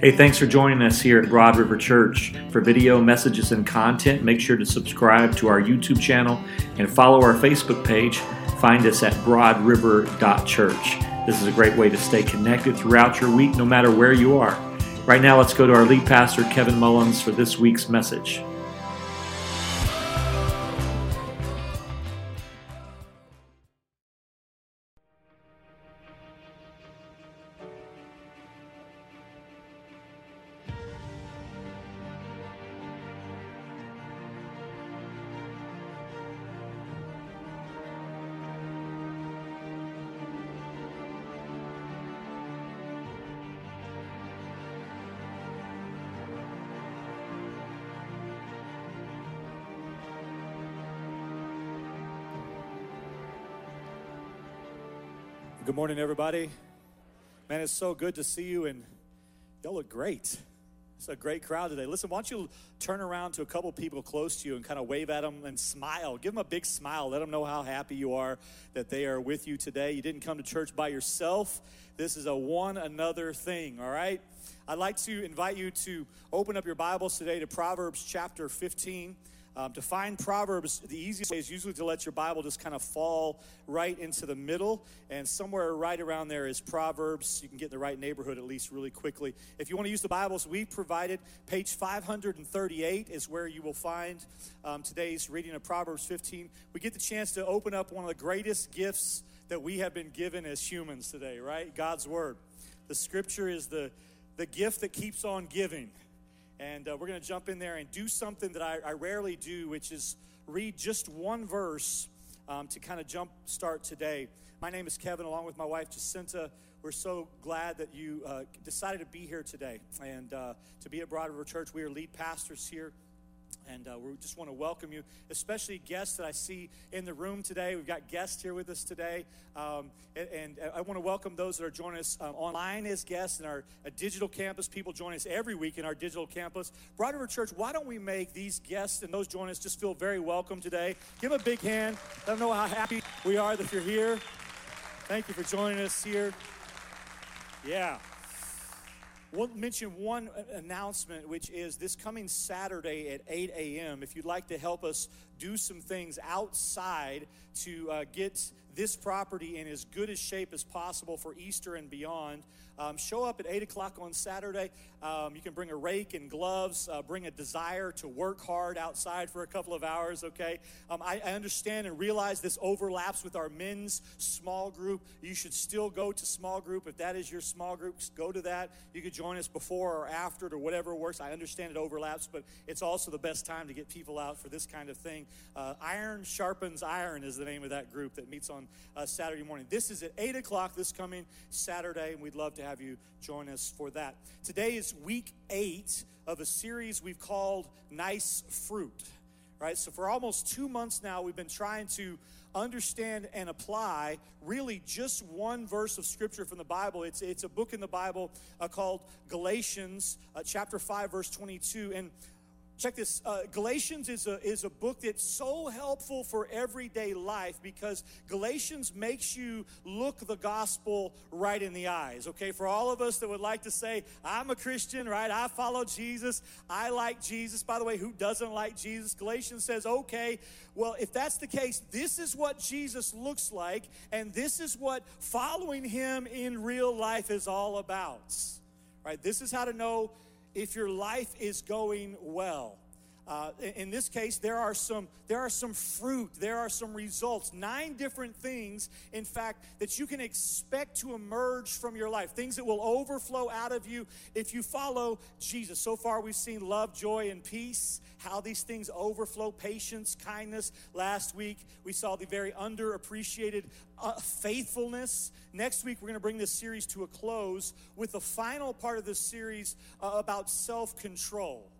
Hey, thanks for joining us here at Broad River Church. For video, messages, and content, make sure to subscribe to our YouTube channel and follow our Facebook page. Find us at broadriver.church. This is a great way to stay connected throughout your week, no matter where you are. Right now, let's go to our lead pastor, Kevin Mullins, for this week's message. Morning, everybody. Man, it's so good to see you, and y'all look great. It's a great crowd today. Listen, why don't you turn around to a couple people close to you and kind of wave at them and smile? Give them a big smile. Let them know how happy you are that they are with you today. You didn't come to church by yourself. This is a one another thing, all right? I'd like to invite you to open up your Bibles today to Proverbs chapter 15. Um, to find Proverbs, the easiest way is usually to let your Bible just kind of fall right into the middle, and somewhere right around there is Proverbs. You can get in the right neighborhood at least really quickly. If you want to use the Bibles we provided, page 538 is where you will find um, today's reading of Proverbs 15. We get the chance to open up one of the greatest gifts that we have been given as humans today, right? God's Word. The Scripture is the, the gift that keeps on giving. And uh, we're going to jump in there and do something that I, I rarely do, which is read just one verse um, to kind of jump start today. My name is Kevin, along with my wife Jacinta. We're so glad that you uh, decided to be here today and uh, to be at Broad River Church. We are lead pastors here. And uh, we just want to welcome you, especially guests that I see in the room today. We've got guests here with us today. Um, and, and, I want to welcome those that are joining us um, online as guests in our digital campus. People join us every week in our digital campus. Broad River Church, why don't we make these guests and those joining us just feel very welcome today? Give them a big hand. Let them know how happy we are that you're here. Thank you for joining us here. Yeah. We'll mention one announcement, which is this coming Saturday at 8 a.m. If you'd like to help us do some things outside to uh, get this property in as good a shape as possible for Easter and beyond, um, show up at 8 o'clock on Saturday. Um, you can bring a rake and gloves, uh, bring a desire to work hard outside for a couple of hours, okay? Um, I, I, understand and realize this overlaps with our men's small group. You should still go to small group. If that is your small group, go to that. You could join us before or after or whatever works. I understand it overlaps, but it's also the best time to get people out for this kind of thing. Uh, iron sharpens iron is the name of that group that meets on uh, Saturday morning. This is at 8 o'clock this coming Saturday, and we'd love to have you join us for that. Today is week eight of a series we've called Nice Fruit. Right? So, for almost two months now, we've been trying to understand and apply really just one verse of scripture from the Bible. It's, it's a book in the Bible uh, called Galatians, uh, chapter 5, verse 22. And Check this. Uh, Galatians is a, is a book that's so helpful for everyday life because Galatians makes you look the gospel right in the eyes. Okay, for all of us that would like to say, I'm a Christian, right? I follow Jesus. I like Jesus. By the way, who doesn't like Jesus? Galatians says, okay, well, if that's the case, this is what Jesus looks like, and this is what following him in real life is all about. Right? This is how to know if your life is going well. Uh, in this case, there are some there are some fruit, there are some results, nine different things, in fact, that you can expect to emerge from your life, things that will overflow out of you if you follow Jesus. So far, we've seen love, joy, and peace. How these things overflow, patience, kindness. Last week, we saw the very underappreciated uh, faithfulness. Next week, we're going to bring this series to a close with the final part of this series uh, about self control.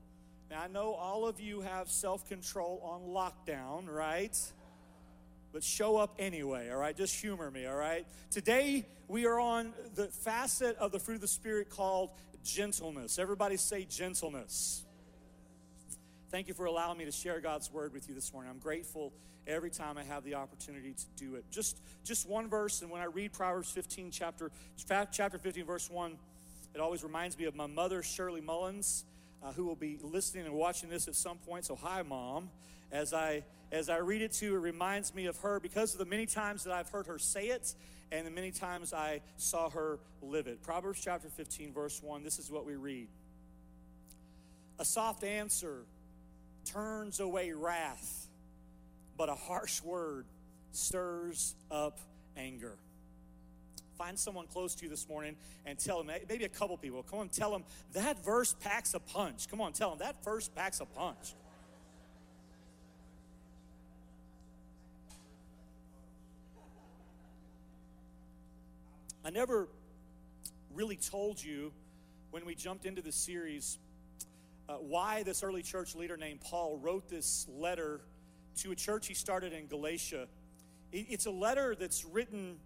Now, I know all of you have self control on lockdown, right? But show up anyway, all right? Just humor me, all right? Today, we are on the facet of the fruit of the Spirit called gentleness. Everybody say gentleness. Thank you for allowing me to share God's word with you this morning. I'm grateful every time I have the opportunity to do it. Just, just one verse, and when I read Proverbs 15, chapter, chapter 15, verse 1, It always reminds me of my mother, Shirley Mullins, uh, who will be listening and watching this at some point. So, hi, Mom. As I as I read it to you, it reminds me of her because of the many times that I've heard her say it and the many times I saw her live it. Proverbs chapter 15, verse 1, this is what we read. A soft answer turns away wrath, but a harsh word stirs up anger. Find someone close to you this morning and tell them, maybe a couple people, come on, tell them that verse packs a punch. Come on, tell them that verse packs a punch. I never really told you when we jumped into the series uh, why this early church leader named Paul wrote this letter to a church he started in Galatia. It's a letter that's written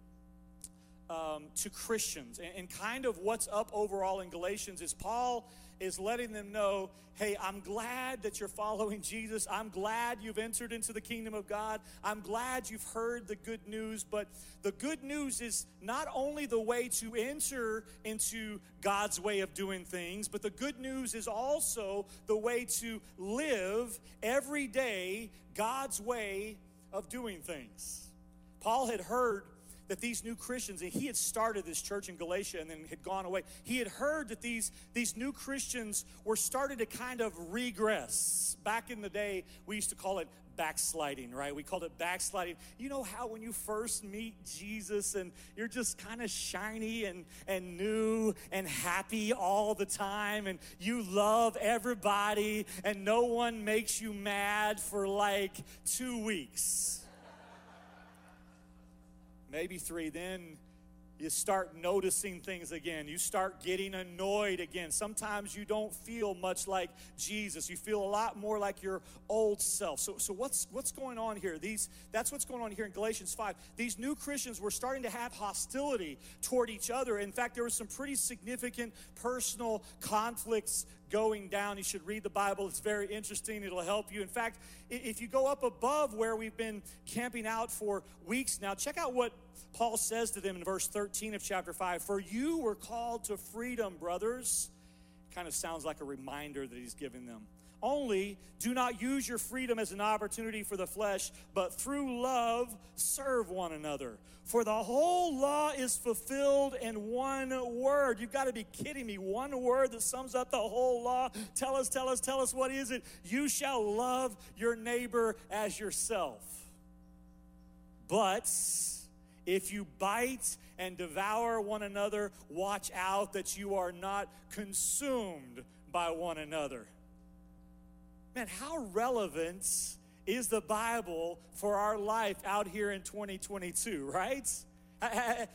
um, to Christians. And, and kind of what's up overall in Galatians is Paul is letting them know hey, I'm glad that you're following Jesus. I'm glad you've entered into the kingdom of God. I'm glad you've heard the good news. But the good news is not only the way to enter into God's way of doing things, but the good news is also the way to live every day God's way of doing things. Paul had heard that these new Christians, and he had started this church in Galatia and then had gone away. He had heard that these, these new Christians were starting to kind of regress. Back in the day, we used to call it backsliding, right? We called it backsliding. You know how when you first meet Jesus and you're just kind of shiny and, and new and happy all the time and you love everybody and no one makes you mad for like two weeks maybe three, then you start noticing things again. You start getting annoyed again. Sometimes you don't feel much like Jesus. You feel a lot more like your old self. So, so what's what's going on here? These that's what's going on here in Galatians 5. These new Christians were starting to have hostility toward each other. In fact, there was some pretty significant personal conflicts going down. You should read the Bible. It's very interesting. It'll help you. In fact, if you go up above where we've been camping out for weeks now, check out what Paul says to them in verse 13 of chapter 5 For you were called to freedom, brothers. Kind of sounds like a reminder that he's giving them. Only do not use your freedom as an opportunity for the flesh, but through love serve one another. For the whole law is fulfilled in one word. You've got to be kidding me. One word that sums up the whole law. Tell us, tell us, tell us what is it? You shall love your neighbor as yourself. But if you bite and devour one another, watch out that you are not consumed by one another. Man, how relevant is the Bible for our life out here in 2022, right?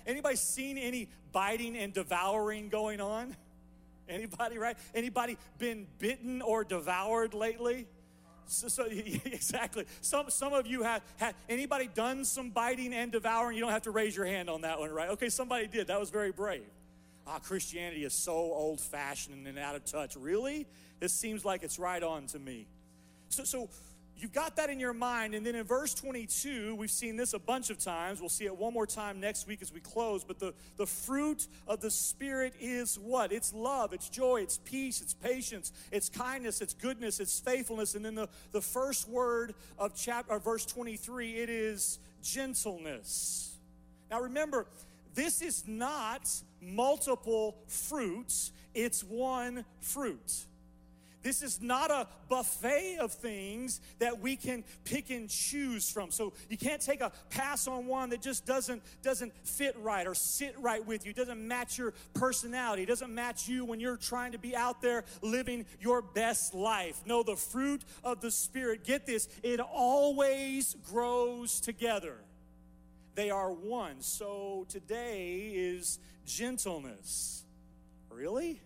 Anybody seen any biting and devouring going on? Anybody, right? Anybody been bitten or devoured lately? So, so, exactly. Some some of you have, have anybody done some biting and devouring? You don't have to raise your hand on that one, right? Okay, somebody did. That was very brave. Ah, Christianity is so old fashioned and out of touch. Really? This seems like it's right on to me. So so you've got that in your mind. And then in verse 22, we've seen this a bunch of times. We'll see it one more time next week as we close. But the, the fruit of the Spirit is what? It's love, it's joy, it's peace, it's patience, it's kindness, it's goodness, it's faithfulness. And then the, the first word of chapter, verse 23, it is gentleness. Now remember, this is not multiple fruits, it's one fruit. This is not a buffet of things that we can pick and choose from. So you can't take a pass on one that just doesn't doesn't fit right or sit right with you, doesn't match your personality, doesn't match you when you're trying to be out there living your best life. No, the fruit of the spirit, get this, it always grows together. They are one. So today is gentleness. Really?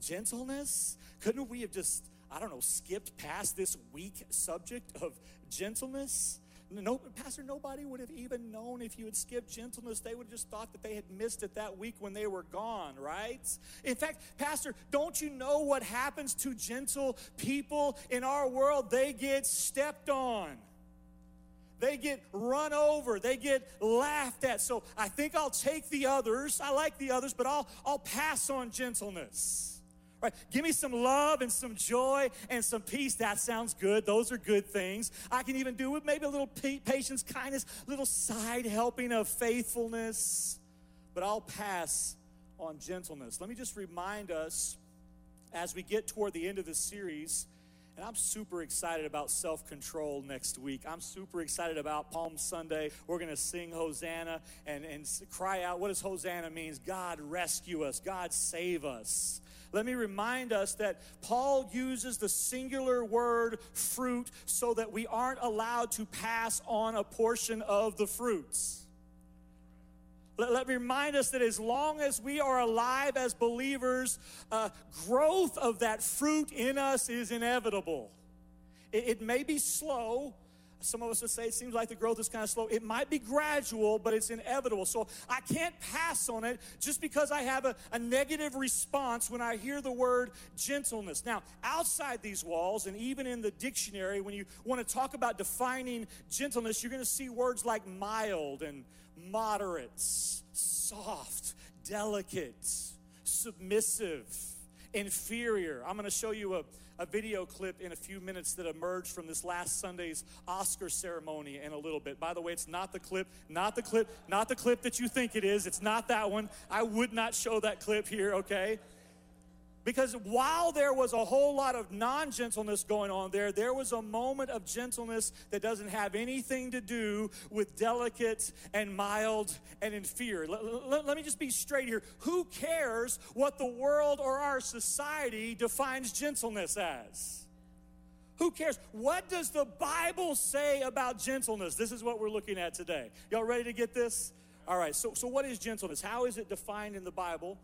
Gentleness? Couldn't we have just, I don't know, skipped past this weak subject of gentleness? No, Pastor, nobody would have even known if you had skipped gentleness. They would have just thought that they had missed it that week when they were gone, right? In fact, Pastor, don't you know what happens to gentle people in our world? They get stepped on. they get run over, they get laughed at. So I think I'll take the others. I like the others, but I'll, I'll pass on gentleness. Right? Give me some love and some joy and some peace. That sounds good. Those are good things. I can even do with maybe a little patience, kindness, little side helping of faithfulness. But I'll pass on gentleness. Let me just remind us as we get toward the end of this series and I'm super excited about self control next week. I'm super excited about Palm Sunday. We're going to sing Hosanna and, and cry out. What does Hosanna means? God rescue us, God save us. Let me remind us that Paul uses the singular word fruit so that we aren't allowed to pass on a portion of the fruits. Let, let me remind us that as long as we are alive as believers, uh, growth of that fruit in us is inevitable. It, it may be slow, some of us would say it seems like the growth is kind of slow. It might be gradual, but it's inevitable. So I can't pass on it just because I have a, a, negative response when I hear the word gentleness. Now, outside these walls, and even in the dictionary, when you want to talk about defining gentleness, you're going to see words like mild and moderate, soft, delicate, submissive, inferior. I'm going to show you a, a video clip in a few minutes that emerged from this last Sunday's Oscar ceremony in a little bit. By the way, it's not the clip, not the clip, not the clip that you think it is. It's not that one. I would not show that clip here, okay? Because while there was a whole lot of non gentleness going on there, there was a moment of gentleness that doesn't have anything to do with delicate and mild and inferior. Let, let, let, me just be straight here. Who cares what the world or our society defines gentleness as? Who cares? What does the Bible say about gentleness? This is what we're looking at today. Y'all ready to get this? All right, so, so what is gentleness? How is it defined in the Bible?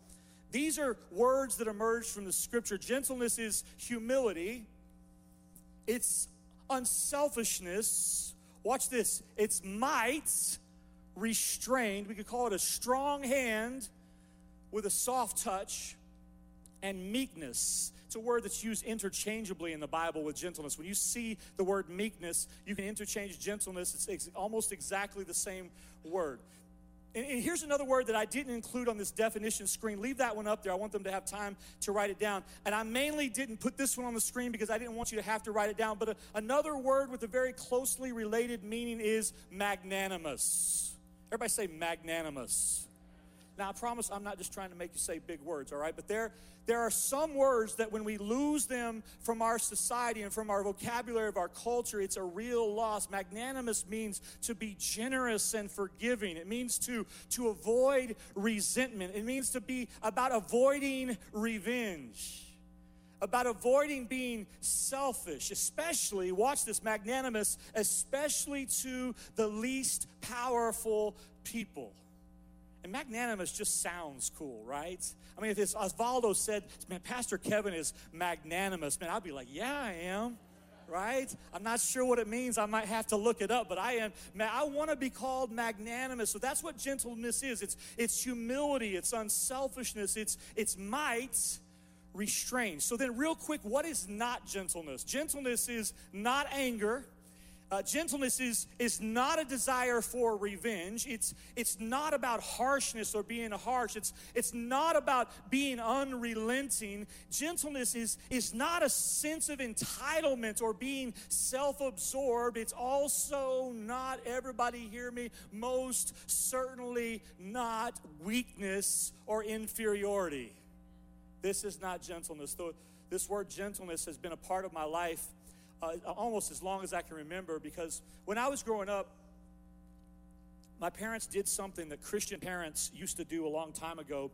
These are words that emerge from the scripture. Gentleness is humility, it's unselfishness. Watch this. It's might, restrained. We could call it a strong hand with a soft touch, and meekness. It's a word that's used interchangeably in the Bible with gentleness. When you see the word meekness, you can interchange gentleness. It's almost exactly the same word. And, and here's another word that I didn't include on this definition screen. Leave that one up there. I want them to have time to write it down. And I mainly didn't put this one on the screen because I didn't want you to have to write it down. But a, another word with a very closely related meaning is magnanimous. Everybody say magnanimous. Now, I promise I'm not just trying to make you say big words, all right? But there, there are some words that when we lose them from our society and from our vocabulary of our culture, it's a real loss. Magnanimous means to be generous and forgiving. It means to, to avoid resentment. It means to be about avoiding revenge about avoiding being selfish, especially, watch this, magnanimous, especially to the least powerful people. And magnanimous just sounds cool, right? I mean, if it's Osvaldo said, man, Pastor Kevin is magnanimous, man, I'd be like, yeah, I am right? I'm not sure what it means. I might have to look it up, but I am. Man, I want to be called magnanimous. So that's what gentleness is. It's it's humility. It's unselfishness. It's it's might restrained. So then, real quick, what is not gentleness? Gentleness is not anger. Uh, gentleness is, is not a desire for revenge. It's, it's not about harshness or being harsh. It's, it's not about being unrelenting. Gentleness is, is not a sense of entitlement or being self absorbed. It's also not, everybody hear me, most certainly not weakness or inferiority. This is not gentleness. This word gentleness has been a part of my life uh, almost as long as I can remember because when I was growing up, my parents did something that Christian parents used to do a long time ago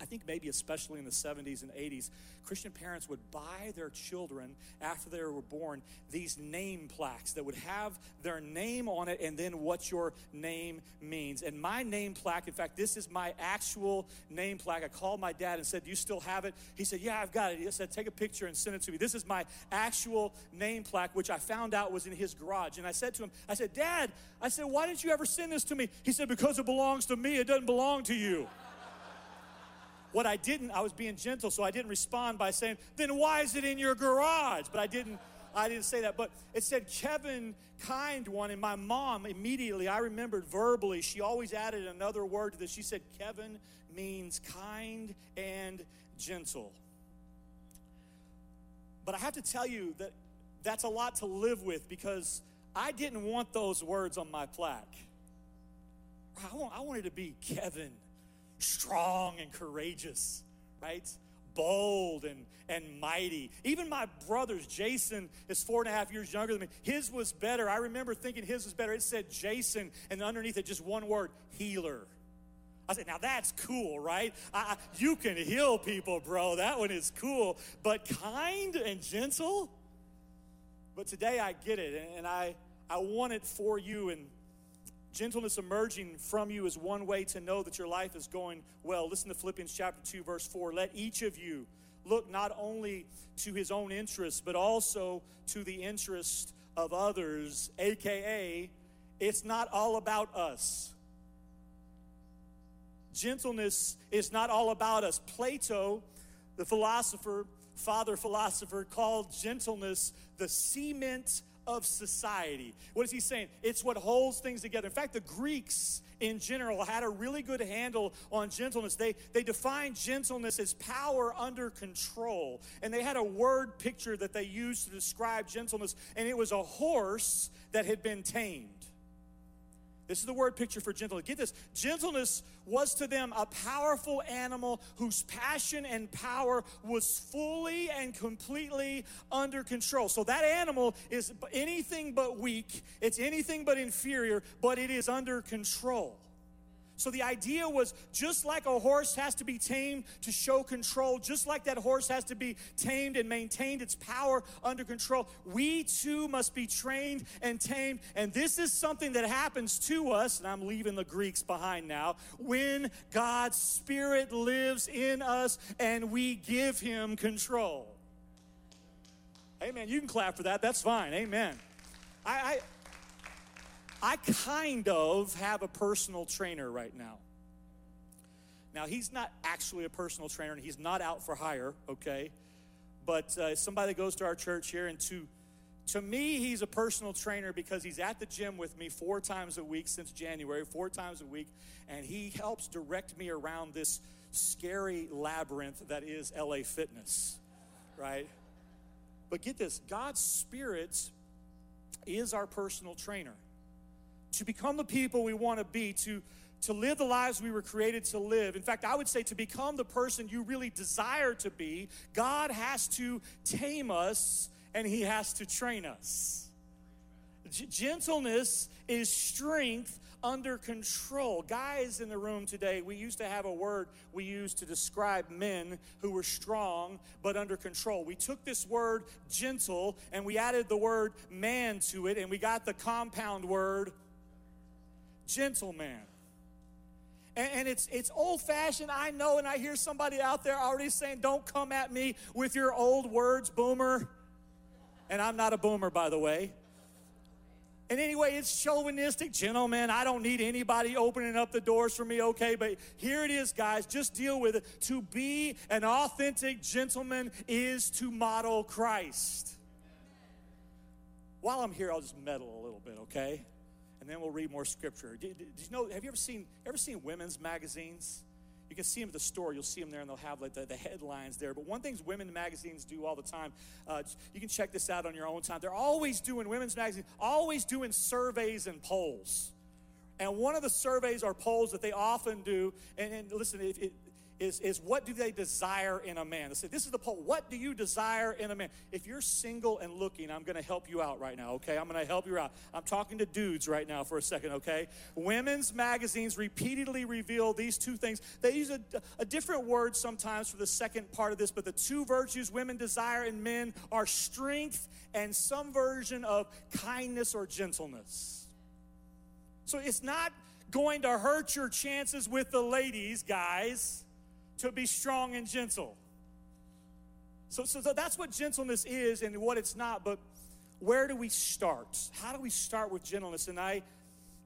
I think maybe especially in the 70s and 80s, Christian parents would buy their children after they were born these name plaques that would have their name on it and then what your name means. And my name plaque, in fact, this is my actual name plaque. I called my dad and said, Do you still have it? He said, Yeah, I've got it. He said, Take a picture and send it to me. This is my actual name plaque, which I found out was in his garage. And I said to him, I said, Dad, I said, Why didn't you ever send this to me? He said, Because it belongs to me, it doesn't belong to you. What I didn't, I was being gentle, so I didn't respond by saying, then why is it in your garage? But I didn't, I didn't say that, but it said Kevin, kind one. And my mom immediately, I remembered verbally, she always added another word to this. She said, Kevin means kind and gentle. But I have to tell you that that's a lot to live with because I didn't want those words on my plaque. I, want, I wanted to be Kevin, strong and courageous, right? bold and, and mighty. Even my brothers, Jason is four and a half years younger than me. His was better. I remember thinking his was better. It said Jason, and underneath it, just one word healer. I said, now that's cool, right? I, you can heal people, bro. That one is cool. But kind and gentle? But today I get it, and I, I want it for you. And Gentleness emerging from you is one way to know that your life is going well. Listen to Philippians chapter 2, verse 4. Let each of you look not only to his own interest, but also to the interest of others, aka, it's not all about us. Gentleness is not all about us. Plato, the philosopher, father philosopher, called gentleness the cement of society. What is he saying? It's what holds things together. In fact, the Greeks in general had a really good handle on gentleness. They, they defined gentleness as power under control. And they had a word picture that they used to describe gentleness, and it was a horse that had been tamed. This is the word picture for gentleness. Get this gentleness was to them a powerful animal whose passion and power was fully and completely under control. So that animal is anything but weak, it's anything but inferior, but it is under control. So the idea was just like a horse has to be tamed to show control, just like that horse has to be tamed and maintained its power under control, we too must be trained and tamed. And this is something that happens to us, and I'm leaving the Greeks behind now, when God's Spirit lives in us and we give Him control. Amen. You can clap for that. That's fine. Amen. I, I I kind of have a personal trainer right now. Now, he's not actually a personal trainer and he's not out for hire, okay? But uh, somebody goes to our church here, and to, to me, he's a personal trainer because he's at the gym with me four times a week since January, four times a week, and he helps direct me around this scary labyrinth that is LA Fitness, right? But get this God's Spirit is our personal trainer to become the people we want to be, to, to live the lives we were created to live. In fact, I would say to become the person you really desire to be, God has to tame us and He has to train us. G- gentleness is strength under control. Guys in the room today, we used to have a word we used to describe men who were strong but under control. We took this word gentle and we added the word man to it, and we got the compound word gentleman. And, and it's, it's old fashioned, I know, and I hear somebody out there already saying, Don't come at me with your old words, boomer. And I'm not a boomer, by the way. And anyway, it's chauvinistic, gentlemen. I don't need anybody opening up the doors for me, okay? But here it is, guys. Just deal with it. To be an authentic gentleman is to model Christ. While I'm here, I'll just meddle a little bit, okay? Then we'll read more scripture. Did, did, you know? Have you ever seen ever seen women's magazines? You can see them at the store. You'll see them there, and they'll have like the, the headlines there. But one thing women magazines do all the time, uh, you can check this out on your own time. They're always doing women's magazines, always doing surveys and polls. And one of the surveys or polls that they often do, and, and listen, if, it, is, is what do they desire in a man? They say, this is the poll. What do you desire in a man? If you're single and looking, I'm going to help you out right now, okay? I'm going to help you out. I'm talking to dudes right now for a second, okay? Women's magazines repeatedly reveal these two things. They use a, a different word sometimes for the second part of this, but the two virtues women desire in men are strength and some version of kindness or gentleness. So it's not going to hurt your chances with the ladies, guys to be strong and gentle. So, so, that's what gentleness is and what it's not, but where do we start? How do we start with gentleness? And I,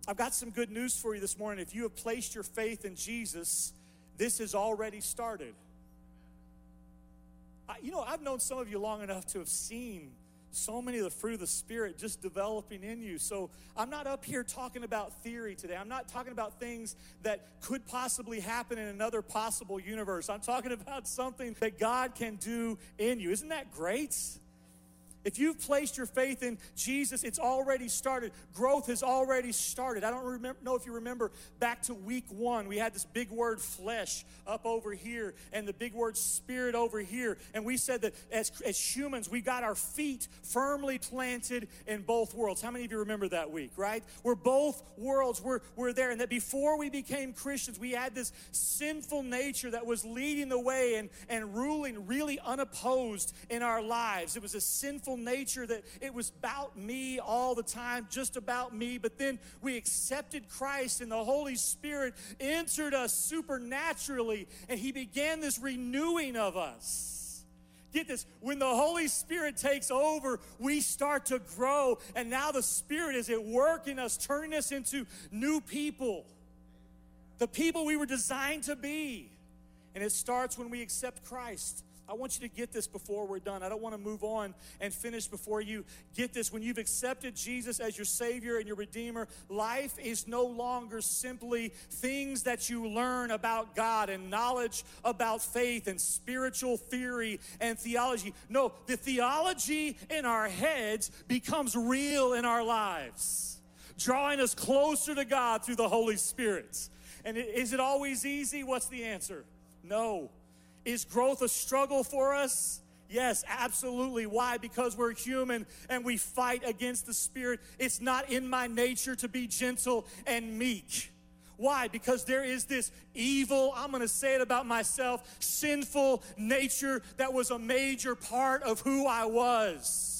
I've got some good news for you this morning. If you have placed your faith in Jesus, this has already started. I, you know, I've known some of you long enough to have seen so many of the fruit of the Spirit just developing in you. So I'm not up here talking about theory today. I'm not talking about things that could possibly happen in another possible universe. I'm talking about something that God can do in you. Isn't that great? If you've placed your faith in Jesus, it's already started. Growth has already started. I don't remember, know if you remember back to week one, we had this big word flesh up over here and the big word spirit over here. And we said that as, as humans, we got our feet firmly planted in both worlds. How many of you remember that week, right? We're both worlds, we're, we're there. And that before we became Christians, we had this sinful nature that was leading the way and, and ruling really unopposed in our lives. It was a sinful sinful nature that it was about me all the time, just about me. But then we accepted Christ and the Holy Spirit entered us supernaturally and He began this renewing of us. Get this, when the Holy Spirit takes over, we start to grow. And now the Spirit is at work in us, turning us into new people. The people we were designed to be. And it starts when we accept Christ. I want you to get this before we're done. I don't want to move on and finish before you get this. When you've accepted Jesus as your Savior and your Redeemer, life is no longer simply things that you learn about God and knowledge about faith and spiritual theory and theology. No, the theology in our heads becomes real in our lives, drawing us closer to God through the Holy Spirit. And is it always easy? What's the answer? No. Is growth a struggle for us? Yes, absolutely. Why? Because we're human and we fight against the Spirit. It's not in my nature to be gentle and meek. Why? Because there is this evil, I'm going to say it about myself, sinful nature that was a major part of who I was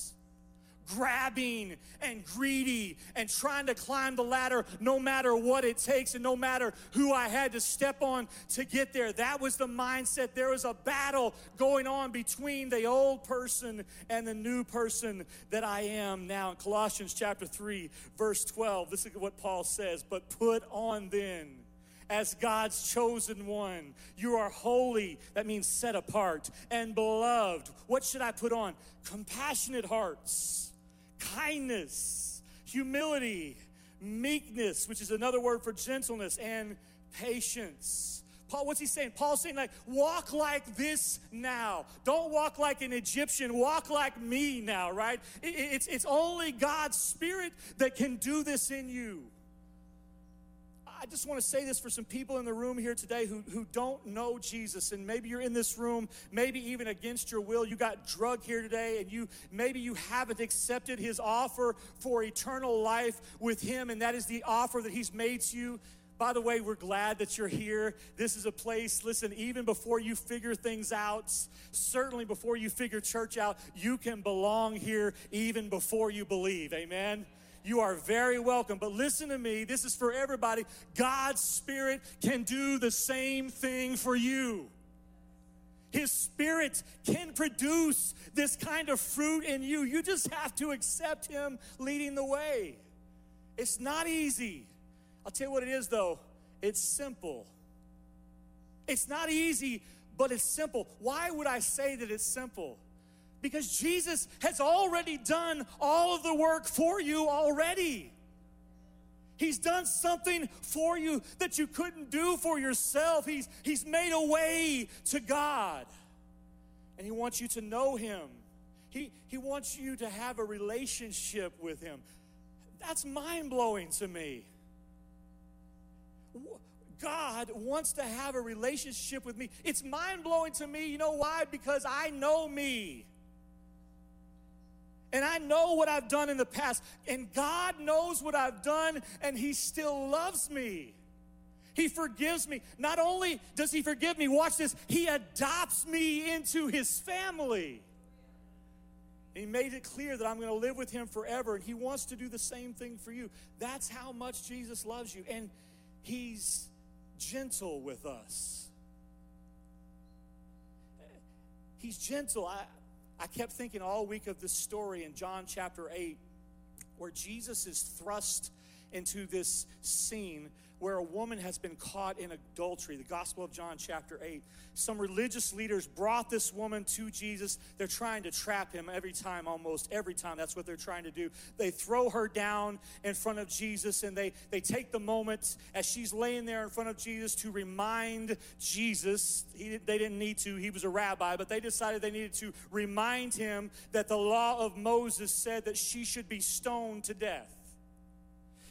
grabbing and greedy and trying to climb the ladder no matter what it takes and no matter who I had to step on to get there. That was the mindset. There was a battle going on between the old person and the new person that I am now. In Colossians chapter 3, verse 12, this is what Paul says, but put on then as God's chosen one. You are holy, that means set apart, and beloved. What should I put on? Compassionate hearts kindness, humility, meekness, which is another word for gentleness, and patience. Paul, what's he saying? Paul's saying, like, walk like this now. Don't walk like an Egyptian. Walk like me now, right? It's, it's only God's Spirit that can do this in you. I just want to say this for some people in the room here today who, who don't know Jesus, and maybe you're in this room, maybe even against your will. You got drug here today, and you maybe you haven't accepted his offer for eternal life with him, and that is the offer that he's made to you. By the way, we're glad that you're here. This is a place, listen, even before you figure things out, certainly before you figure church out, you can belong here even before you believe. Amen. You are very welcome. But listen to me, this is for everybody. God's Spirit can do the same thing for you. His Spirit can produce this kind of fruit in you. You just have to accept Him leading the way. It's not easy. I'll tell you what it is, though it's simple. It's not easy, but it's simple. Why would I say that it's simple? Because Jesus has already done all of the work for you already. He's done something for you that you couldn't do for yourself. He's, he's made a way to God. And He wants you to know Him. He, he wants you to have a relationship with Him. That's mind blowing to me. God wants to have a relationship with me. It's mind blowing to me. You know why? Because I know me and I know what I've done in the past, and God knows what I've done, and He still loves me. He forgives me. Not only does He forgive me, watch this, He adopts me into His family. he made it clear that I'm going to live with Him forever, and He wants to do the same thing for you. That's how much Jesus loves you, and He's gentle with us. He's gentle. I, I kept thinking all week of this story in John chapter 8 where Jesus is thrust into this scene where a woman has been caught in adultery, the Gospel of John, chapter 8. Some religious leaders brought this woman to Jesus. They're trying to trap him every time, almost every time. That's what they're trying to do. They throw her down in front of Jesus and they, they take the moment as she's laying there in front of Jesus to remind Jesus. He, they didn't need to, he was a rabbi, but they decided they needed to remind him that the law of Moses said that she should be stoned to death.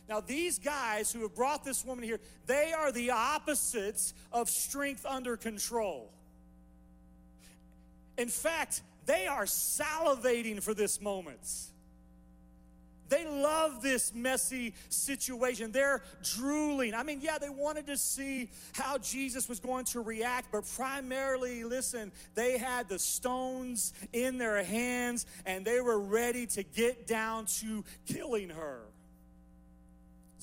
Now, these guys who have brought this woman here, they are the opposites of strength under control. In fact, they are salivating for this moment. They love this messy situation. They're drooling. I mean, yeah, they wanted to see how Jesus was going to react, but primarily, listen, they had the stones in their hands and they were ready to get down to killing her.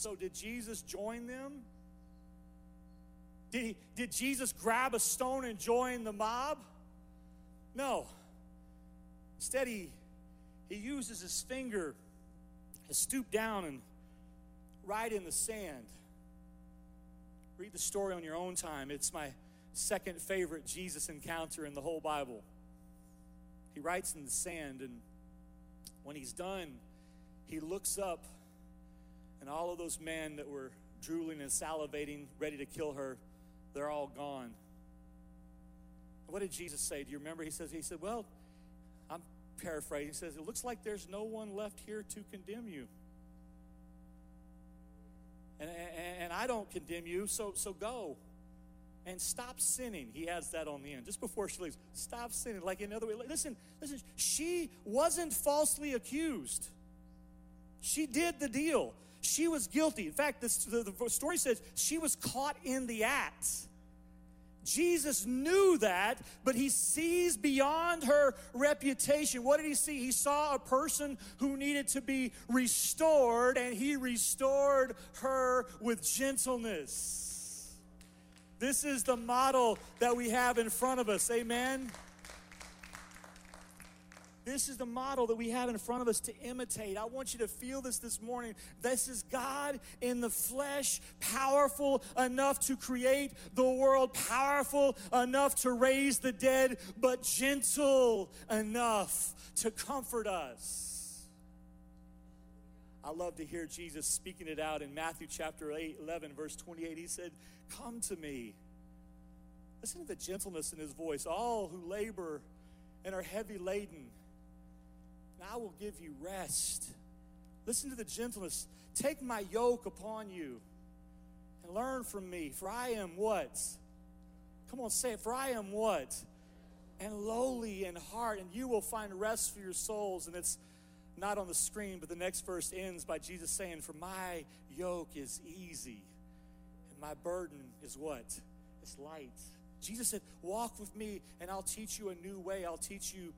So, did Jesus join them? Did, he, did Jesus grab a stone and join the mob? No. Instead, he, he uses his finger to stoop down and write in the sand. Read the story on your own time. It's my second favorite Jesus encounter in the whole Bible. He writes in the sand, and when he's done, he looks up and all of those men that were drooling and salivating, ready to kill her, they're all gone. What did Jesus say? Do you remember? He says, He said, Well, I'm paraphrasing. He says, It looks like there's no one left here to condemn you. And, and, and I don't condemn you, so, so go and stop sinning. He has that on the end, just before she leaves. Stop sinning. Like in other way, listen, listen, she wasn't falsely accused. She did the deal. She was guilty. In fact, this, the, the story says she was caught in the act. Jesus knew that, but he sees beyond her reputation. What did he see? He saw a person who needed to be restored, and he restored her with gentleness. This is the model that we have in front of us. Amen. This is the model that we have in front of us to imitate. I want you to feel this this morning. This is God in the flesh, powerful enough to create the world, powerful enough to raise the dead, but gentle enough to comfort us. I love to hear Jesus speaking it out in Matthew chapter 8, 11, verse 28. He said, Come to me. Listen to the gentleness in his voice. All who labor and are heavy laden and I will give you rest. Listen to the gentleness. Take my yoke upon you and learn from me, for I am what? Come on, say it. For I am what? And lowly in heart, and you will find rest for your souls. And it's not on the screen, but the next verse ends by Jesus saying, For my yoke is easy, and my burden is what? It's light. Jesus said, Walk with me, and I'll teach you a new way. I'll teach you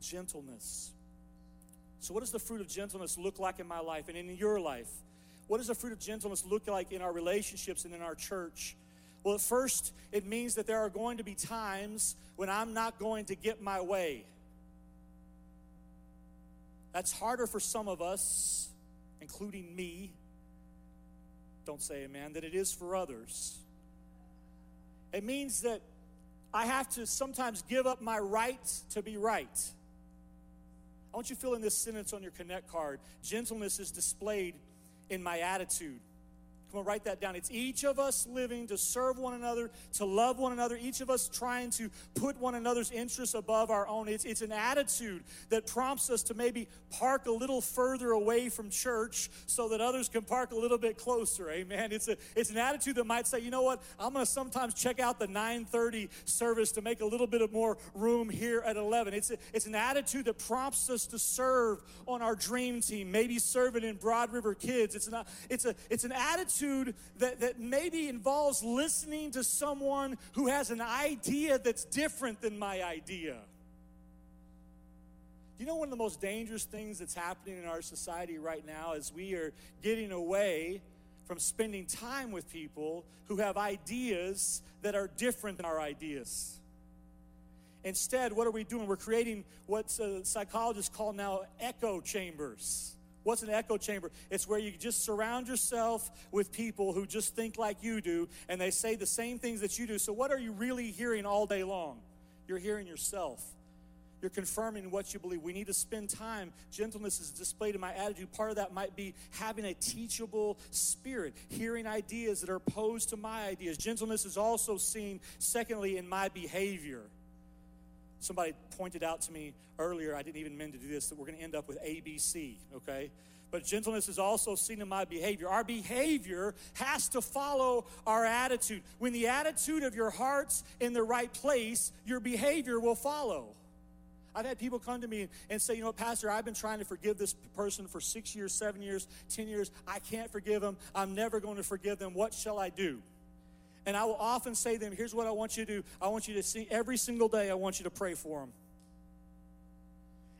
gentleness. So, what does the fruit of gentleness look like in my life and in your life? What does the fruit of gentleness look like in our relationships and in our church? Well, at first, it means that there are going to be times when I'm not going to get my way. That's harder for some of us, including me. Don't say amen, that it is for others. It means that I have to sometimes give up my right to be right. I want you to fill in this sentence on your Connect card. Gentleness is displayed in my attitude. Come on, write that down. It's each of us living to serve one another, to love one another, each of us trying to put one another's interests above our own. It's, it's an attitude that prompts us to maybe park a little further away from church so that others can park a little bit closer. Amen. It's, a, it's an attitude that might say, you know what, I'm going to sometimes check out the 930 service to make a little bit of more room here at 11. It's, a, it's an attitude that prompts us to serve on our dream team, maybe serving in Broad River Kids. It's, an, it's, a, it's an attitude attitude that, that maybe involves listening to someone who has an idea that's different than my idea. You know, one of the most dangerous things that's happening in our society right now is we are getting away from spending time with people who have ideas that are different than our ideas. Instead, what are we doing? We're creating what uh, psychologists call now echo chambers What's an echo chamber? It's where you just surround yourself with people who just think like you do and they say the same things that you do. So, what are you really hearing all day long? You're hearing yourself. You're confirming what you believe. We need to spend time. Gentleness is displayed in my attitude. Part of that might be having a teachable spirit, hearing ideas that are opposed to my ideas. Gentleness is also seen, secondly, in my behavior. Somebody pointed out to me earlier, I didn't even mean to do this, that we're going to end up with ABC, okay? But gentleness is also seen in my behavior. Our behavior has to follow our attitude. When the attitude of your heart's in the right place, your behavior will follow. I've had people come to me and say, you know Pastor, I've been trying to forgive this person for six years, seven years, 10 years. I can't forgive them. I'm never going to forgive them. What shall I do? And I will often say to them, here's what I want you to do. I want you to see every single day, I want you to pray for them.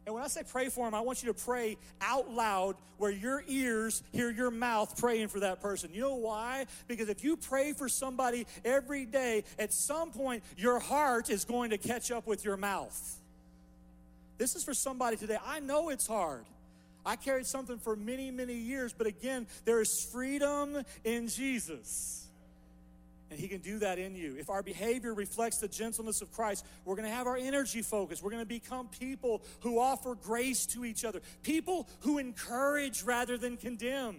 And when I say pray for them, I want you to pray out loud where your ears hear your mouth praying for that person. You know why? Because if you pray for somebody every day, at some point, your heart is going to catch up with your mouth. This is for somebody today. I know it's hard. I carried something for many, many years, but again, there is freedom in Jesus. And He can do that in you. If our behavior reflects the gentleness of Christ, we're going to have our energy focused. We're going to become people who offer grace to each other, people who encourage rather than condemn.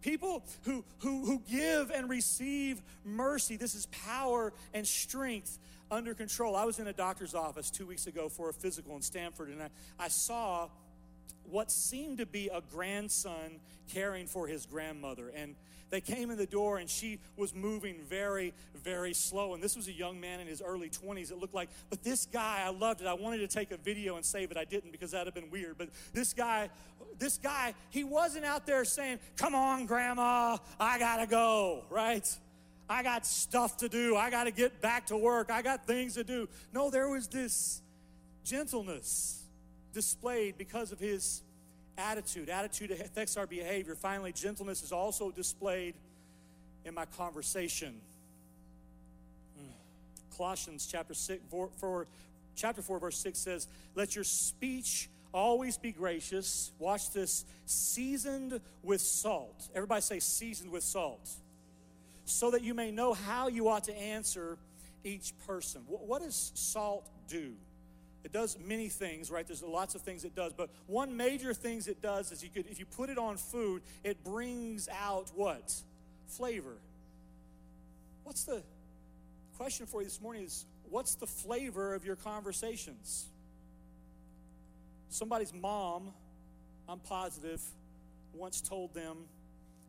People who, who, who give and receive mercy. This is power and strength under control. I was in a doctor's office two weeks ago for a physical in Stanford, and I, I saw what seemed to be a grandson caring for his grandmother. And they came in the door, and she was moving very, very slow. And this was a young man in his early 20s, it looked like. But this guy, I loved it. I wanted to take a video and save it. I didn't because that'd have been weird. But this guy, this guy, he wasn't out there saying, Come on, grandma, I gotta go, right? I got stuff to do. I got to get back to work. I got things to do. No, there was this gentleness displayed because of his attitude. Attitude affects our behavior. Finally, gentleness is also displayed in my conversation. Hmm. Colossians chapter 6, 4, 4, chapter 4, verse 6 says, Let your speech always be gracious. Watch this, seasoned with salt. Everybody say, seasoned with salt so that you may know how you ought to answer each person. What does salt do? It does many things, right? There's lots of things it does, but one major things it does is you could, if you put it on food, it brings out what? Flavor. What's the question for you this morning is what's the flavor of your conversations? Somebody's mom, I'm positive, once told them,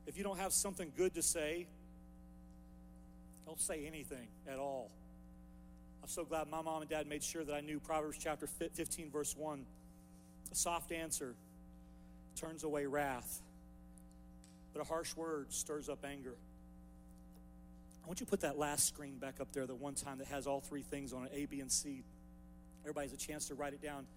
if you don't have something good to say, don't say anything at all. I'm so glad my mom and dad made sure that I knew Proverbs chapter 15, verse 1. A soft answer turns away wrath, but a harsh word stirs up anger. I want you to put that last screen back up there, the one time that has all three things on it A, B, and C. Everybody has a chance to write it down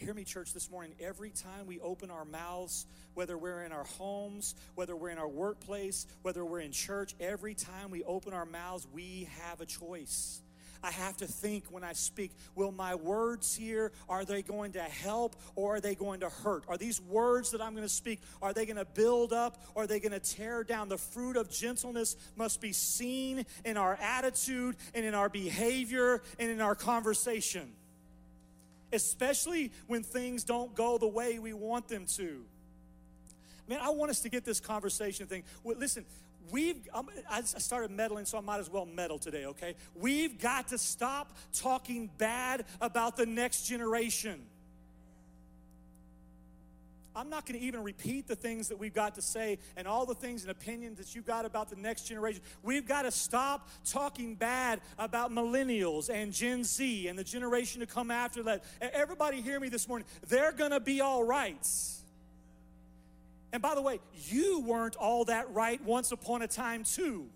hear me, church, this morning. Every time we open our mouths, whether we're in our homes, whether we're in our workplace, whether we're in church, every time we open our mouths, we have a choice. I have to think when I speak, will my words here, are they going to help or are they going to hurt? Are these words that I'm going to speak, are they going to build up or are they going to tear down? The fruit of gentleness must be seen in our attitude and in our behavior and in our conversation especially when things don't go the way we want them to. Man, I want us to get this conversation thing. Well, listen, we've i started meddling so i might as well meddle today okay we've got to stop talking bad about the next generation I'm not going to even repeat the things that we've got to say and all the things and opinions that you've got about the next generation. We've got to stop talking bad about millennials and Gen Z and the generation to come after that. Everybody hear me this morning. They're going to be all right. And by the way, you weren't all that right once upon a time, too.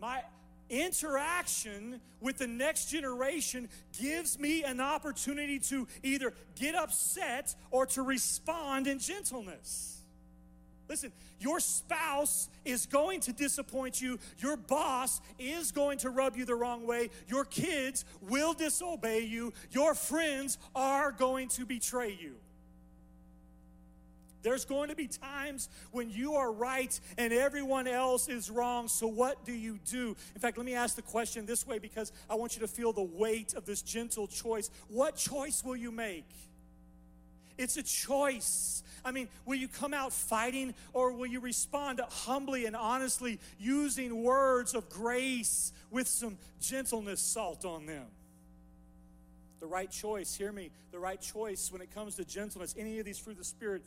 My interaction with the next generation gives me an opportunity to either get upset or to respond in gentleness. Listen, your spouse is going to disappoint you. Your boss is going to rub you the wrong way. Your kids will disobey you. Your friends are going to betray you. There's going to be times when you are right and everyone else is wrong. So, what do you do? In fact, let me ask the question this way because I want you to feel the weight of this gentle choice. What choice will you make? It's a choice. I mean, will you come out fighting or will you respond humbly and honestly using words of grace with some gentleness salt on them? The right choice, hear me, the right choice when it comes to gentleness, any of these fruit of the Spirit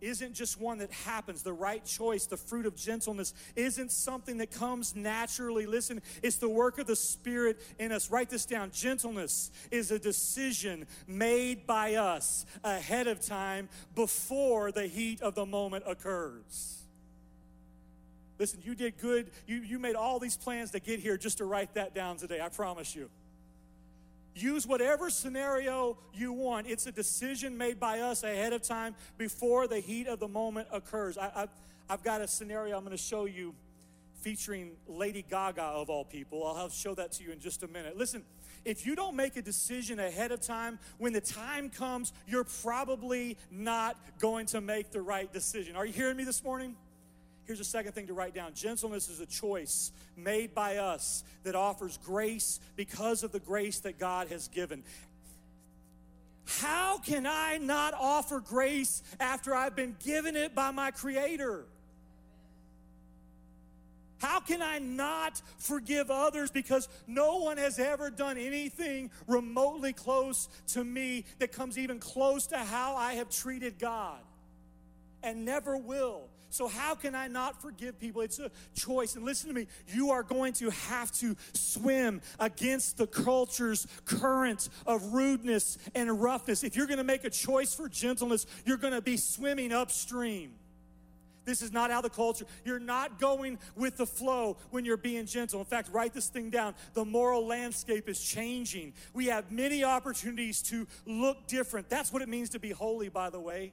isn't just one that happens. The right choice, the fruit of gentleness, isn't something that comes naturally. Listen, it's the work of the Spirit in us. Write this down. Gentleness is a decision made by us ahead of time before the heat of the moment occurs. Listen, you did good. You, you made all these plans to get here just to write that down today. I promise you. Use whatever scenario you want. It's a decision made by us ahead of time before the heat of the moment occurs. I, have I've got a scenario I'm going to show you featuring Lady Gaga, of all people. I'll show that to you in just a minute. Listen, if you don't make a decision ahead of time, when the time comes, you're probably not going to make the right decision. Are you hearing me this morning? Here's a second thing to write down gentleness is a choice made by us that offers grace because of the grace that God has given. How can I not offer grace after I've been given it by my Creator? How can I not forgive others because no one has ever done anything remotely close to me that comes even close to how I have treated God and never will? So, how can I not forgive people? It's a choice. And listen to me, you are going to have to swim against the culture's current of rudeness and roughness. If you're going to make a choice for gentleness, you're going to be swimming upstream. This is not how the culture. You're not going with the flow when you're being gentle. In fact, write this thing down. The moral landscape is changing. We have many opportunities to look different. That's what it means to be holy, by the way.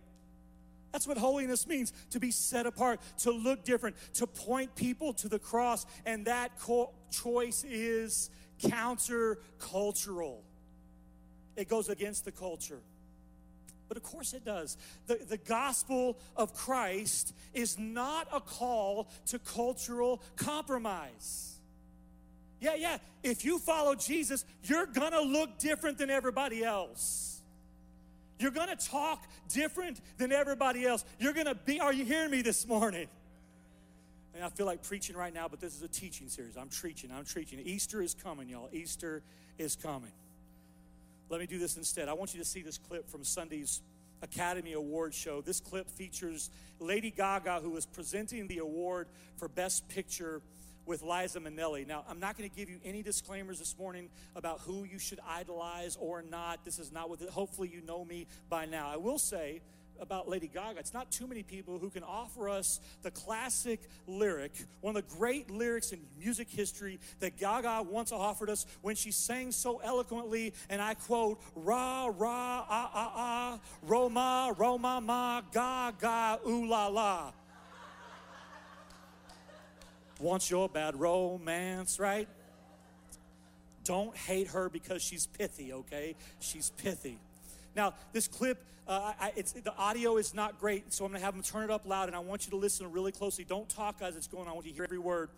That's what holiness means to be set apart, to look different, to point people to the cross. And that co- choice is countercultural, it goes against the culture. But of course it does. The, the gospel of Christ is not a call to cultural compromise. Yeah, yeah. If you follow Jesus, you're gonna look different than everybody else. You're to talk different than everybody else. You're to be, are you hearing me this morning? And I feel like preaching right now, but this is a teaching series. I'm preaching, I'm preaching. Easter is coming, y'all. Easter is coming. Let me do this instead. I want you to see this clip from Sunday's Academy Award show. This clip features Lady Gaga, who was presenting the award for Best Picture with Liza Minnelli. Now, I'm not going to give you any disclaimers this morning about who you should idolize or not. This is not what, the, hopefully, you know me by now. I will say, about Lady Gaga. It's not too many people who can offer us the classic lyric, one of the great lyrics in music history that Gaga once offered us when she sang so eloquently, and I quote, Ra, ra, ah, ah, ah, Roma, Roma, ma, ga, ga, ooh la la wants your bad romance, right? Don't hate her because she's pithy, okay? She's pithy. Now, this clip, uh, I, the audio is not great, so I'm going to have them turn it up loud, and I want you to listen really closely. Don't talk as it's going on. I want you to hear every word.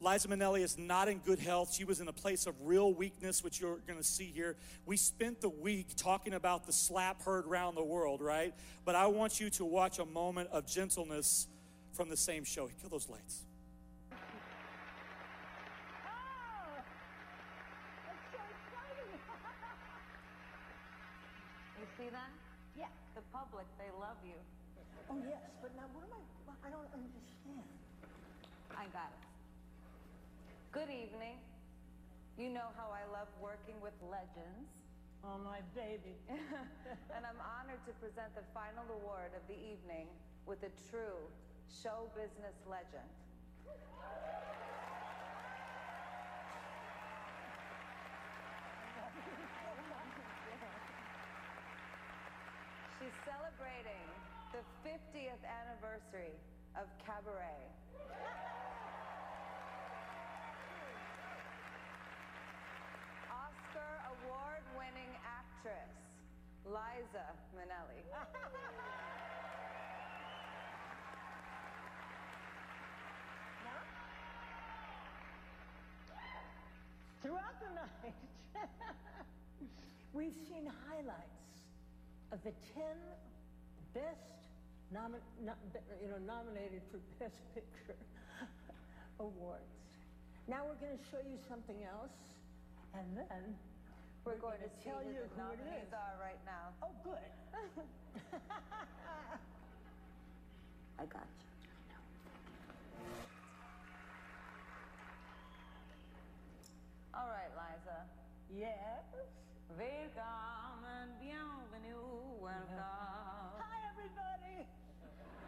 Liza Minnelli is not in good health. She was in a place of real weakness, which you're going to see here. We spent the week talking about the slap heard around the world, right? But I want you to watch a moment of gentleness from the same show. Kill those lights. Public, they love you. Oh, yes, but now what am I, I don't understand. I got it. Good evening. You know how I love working with legends. Oh, my baby. and I'm honored to present the final award of the evening with a true show business legend. She's celebrating the 50th anniversary of Cabaret. Oscar award winning actress, Liza Minnelli. Throughout the night, we've seen highlights of the 10 best nomi- no- you know, nominated for Best Picture awards. Now we're going to show you something else, and then We're going to tell you the who it nominees are right now. Oh, good. I got you. All right, Liza. Yes. Bienvenue. Welcome. Hi, everybody.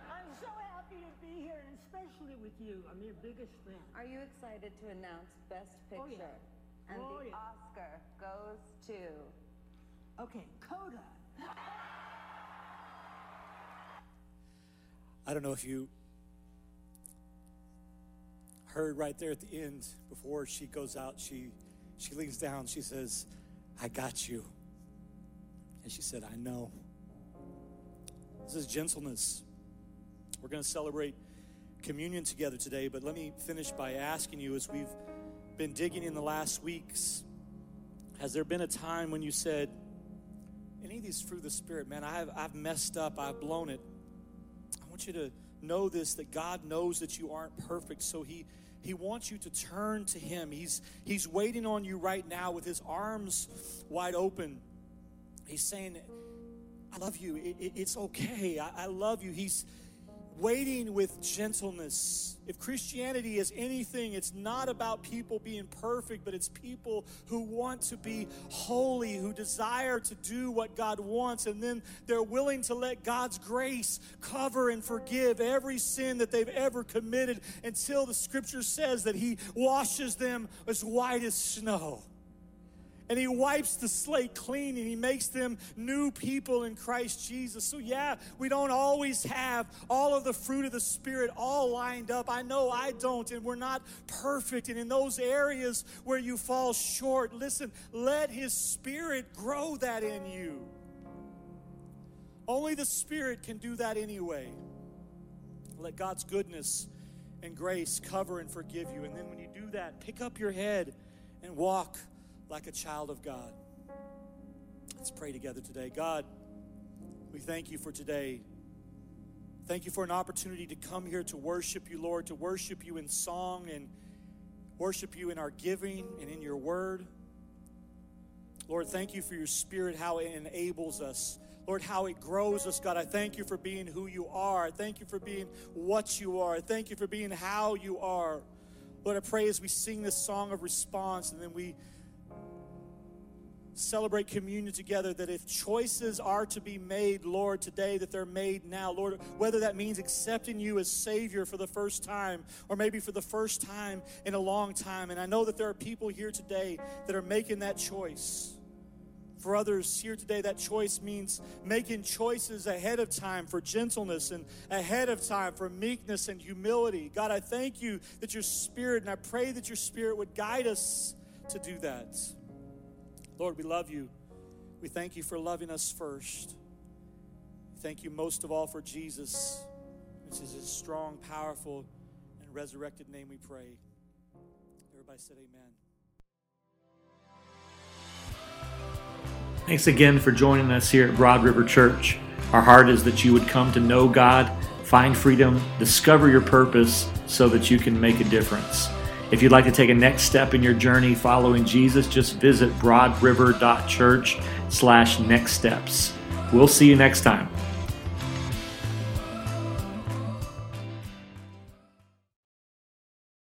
I'm so happy to be here, and especially with you. I'm your biggest fan. Are you excited to announce Best Oh, Picture? yeah. And Oh, the yeah. Oscar goes to. Okay, Coda. I don't know if you heard right there at the end before she goes out, she she leans down, she says, I got you. And she said, I know. This is gentleness. We're going to celebrate communion together today, but let me finish by asking you as we've been digging in the last weeks, has there been a time when you said, any of these fruit of the Spirit, man, I've, I've messed up, I've blown it. I want you to know this that God knows that you aren't perfect, so He He wants you to turn to Him. He's He's waiting on you right now with His arms wide open. He's saying, "I love you. It- it- it's okay. I, I love you." He's waiting with gentleness. If Christianity is anything, it's not about people being perfect, but it's people who want to be holy, who desire to do what God wants, and then they're willing to let God's grace cover and forgive every sin that they've ever committed until the scripture says that He washes them as white as snow and he wipes the slate clean and he makes them new people in Christ Jesus. So, yeah, we don't always have all of the fruit of the Spirit all lined up. I know I don't, and we're not perfect. And in those areas where you fall short, listen, let his Spirit grow that in you. Only the Spirit can do that anyway. Let God's goodness and grace cover and forgive you. And then when you do that, pick up your head and walk like a child of God. Let's pray together today. God, we thank you for today. Thank you for an opportunity to come here to worship you, Lord, to worship you in song and worship you in our giving and in your word. Lord, thank you for your spirit, how it enables us. Lord, how it grows us, God. I thank you for being who you are. Thank you for being what you are. Thank you for being how you are. Lord, I pray as we sing this song of response and then we celebrate communion together that if choices are to be made, Lord, today, that they're made now. Lord, whether that means accepting you as Savior for the first time or maybe for the first time in a long time. And I know that there are people here today that are making that choice. For others here today, that choice means making choices ahead of time for gentleness and ahead of time for meekness and humility. God, I thank you that your Spirit, and I pray that your Spirit would guide us to do that. Lord, we love you. We thank you for loving us first. Thank you most of all for Jesus. which is his strong, powerful, and resurrected name we pray. Everybody said amen. Thanks again for joining us here at Broad River Church. Our heart is that you would come to know God, find freedom, discover your purpose so that you can make a difference. If you'd like to take a next step in your journey following Jesus, just visit broadriver.church slash next steps. We'll see you next time.